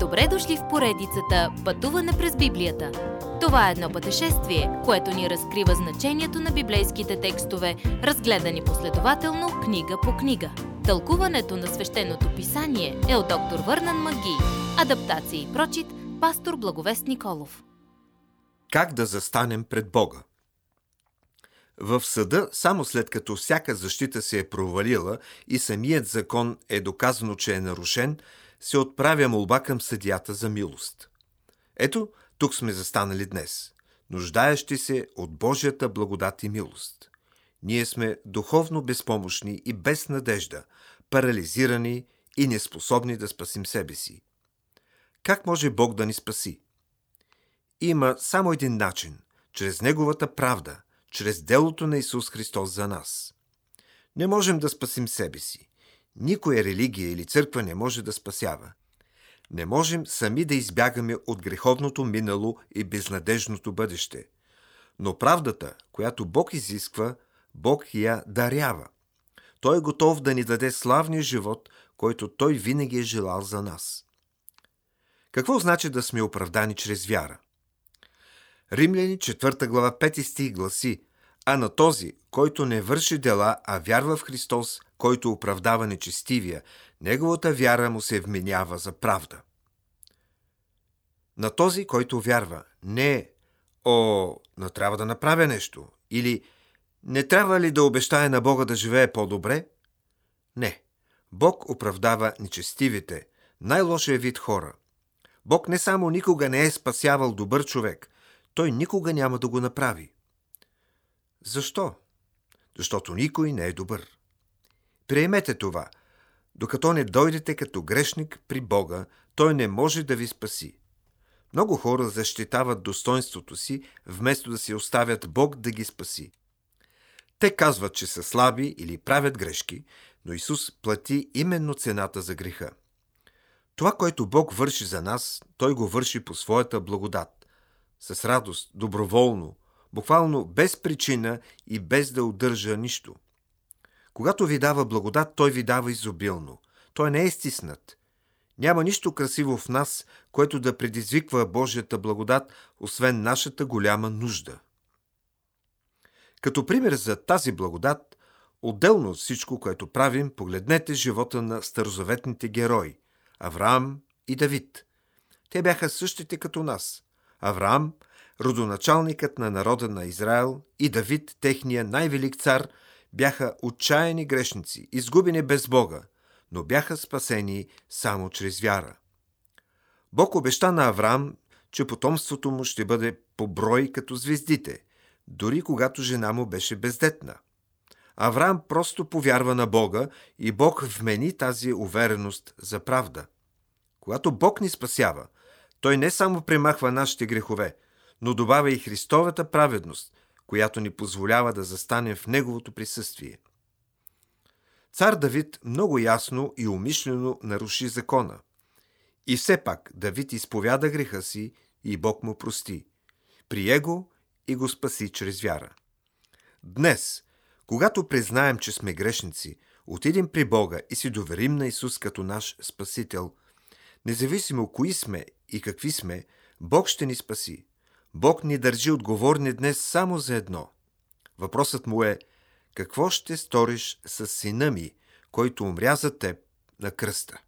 Добре дошли в поредицата Пътуване през Библията. Това е едно пътешествие, което ни разкрива значението на библейските текстове, разгледани последователно книга по книга. Тълкуването на свещеното писание е от доктор Върнан Маги. Адаптация и прочит, пастор Благовест Николов. Как да застанем пред Бога? В съда, само след като всяка защита се е провалила и самият закон е доказано, че е нарушен, се отправя молба към съдията за милост. Ето, тук сме застанали днес, нуждаещи се от Божията благодат и милост. Ние сме духовно безпомощни и без надежда, парализирани и неспособни да спасим себе си. Как може Бог да ни спаси? Има само един начин – чрез Неговата правда, чрез делото на Исус Христос за нас. Не можем да спасим себе си. Никоя религия или църква не може да спасява. Не можем сами да избягаме от греховното минало и безнадежното бъдеще. Но правдата, която Бог изисква, Бог я дарява. Той е готов да ни даде славния живот, който Той винаги е желал за нас. Какво значи да сме оправдани чрез вяра? Римляни 4 глава 5 стих гласи А на този, който не върши дела, а вярва в Христос, който оправдава нечестивия, неговата вяра му се вменява за правда. На този, който вярва, не О, но трябва да направя нещо или не трябва ли да обещая на Бога да живее по-добре? Не. Бог оправдава нечестивите, най-лошия вид хора. Бог не само никога не е спасявал добър човек, той никога няма да го направи. Защо? Защото никой не е добър. Приемете това. Докато не дойдете като грешник при Бога, Той не може да ви спаси. Много хора защитават достоинството си, вместо да си оставят Бог да ги спаси. Те казват, че са слаби или правят грешки, но Исус плати именно цената за греха. Това, което Бог върши за нас, Той го върши по своята благодат. С радост, доброволно, буквално без причина и без да удържа нищо – когато ви дава благодат, той ви дава изобилно. Той не е стиснат. Няма нищо красиво в нас, което да предизвиква Божията благодат, освен нашата голяма нужда. Като пример за тази благодат, отделно от всичко, което правим, погледнете живота на старозаветните герои – Авраам и Давид. Те бяха същите като нас. Авраам, родоначалникът на народа на Израел и Давид, техния най-велик цар – бяха отчаяни грешници, изгубени без Бога, но бяха спасени само чрез вяра. Бог обеща на Авраам, че потомството му ще бъде по брой като звездите, дори когато жена му беше бездетна. Авраам просто повярва на Бога и Бог вмени тази увереност за правда. Когато Бог ни спасява, Той не само премахва нашите грехове, но добавя и Христовата праведност, която ни позволява да застанем в Неговото присъствие. Цар Давид много ясно и умишлено наруши закона. И все пак Давид изповяда греха си и Бог му прости. Прие го и го спаси чрез вяра. Днес, когато признаем, че сме грешници, отидем при Бога и си доверим на Исус като наш Спасител, независимо кои сме и какви сме, Бог ще ни спаси. Бог ни държи отговорни днес само за едно. Въпросът му е какво ще сториш с сина ми, който умря за теб на кръста?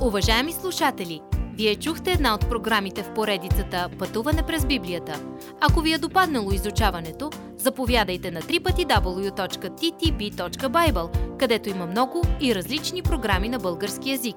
Уважаеми слушатели, вие чухте една от програмите в поредицата Пътуване през Библията. Ако ви е допаднало изучаването, заповядайте на www.ttb.bible, където има много и различни програми на български язик.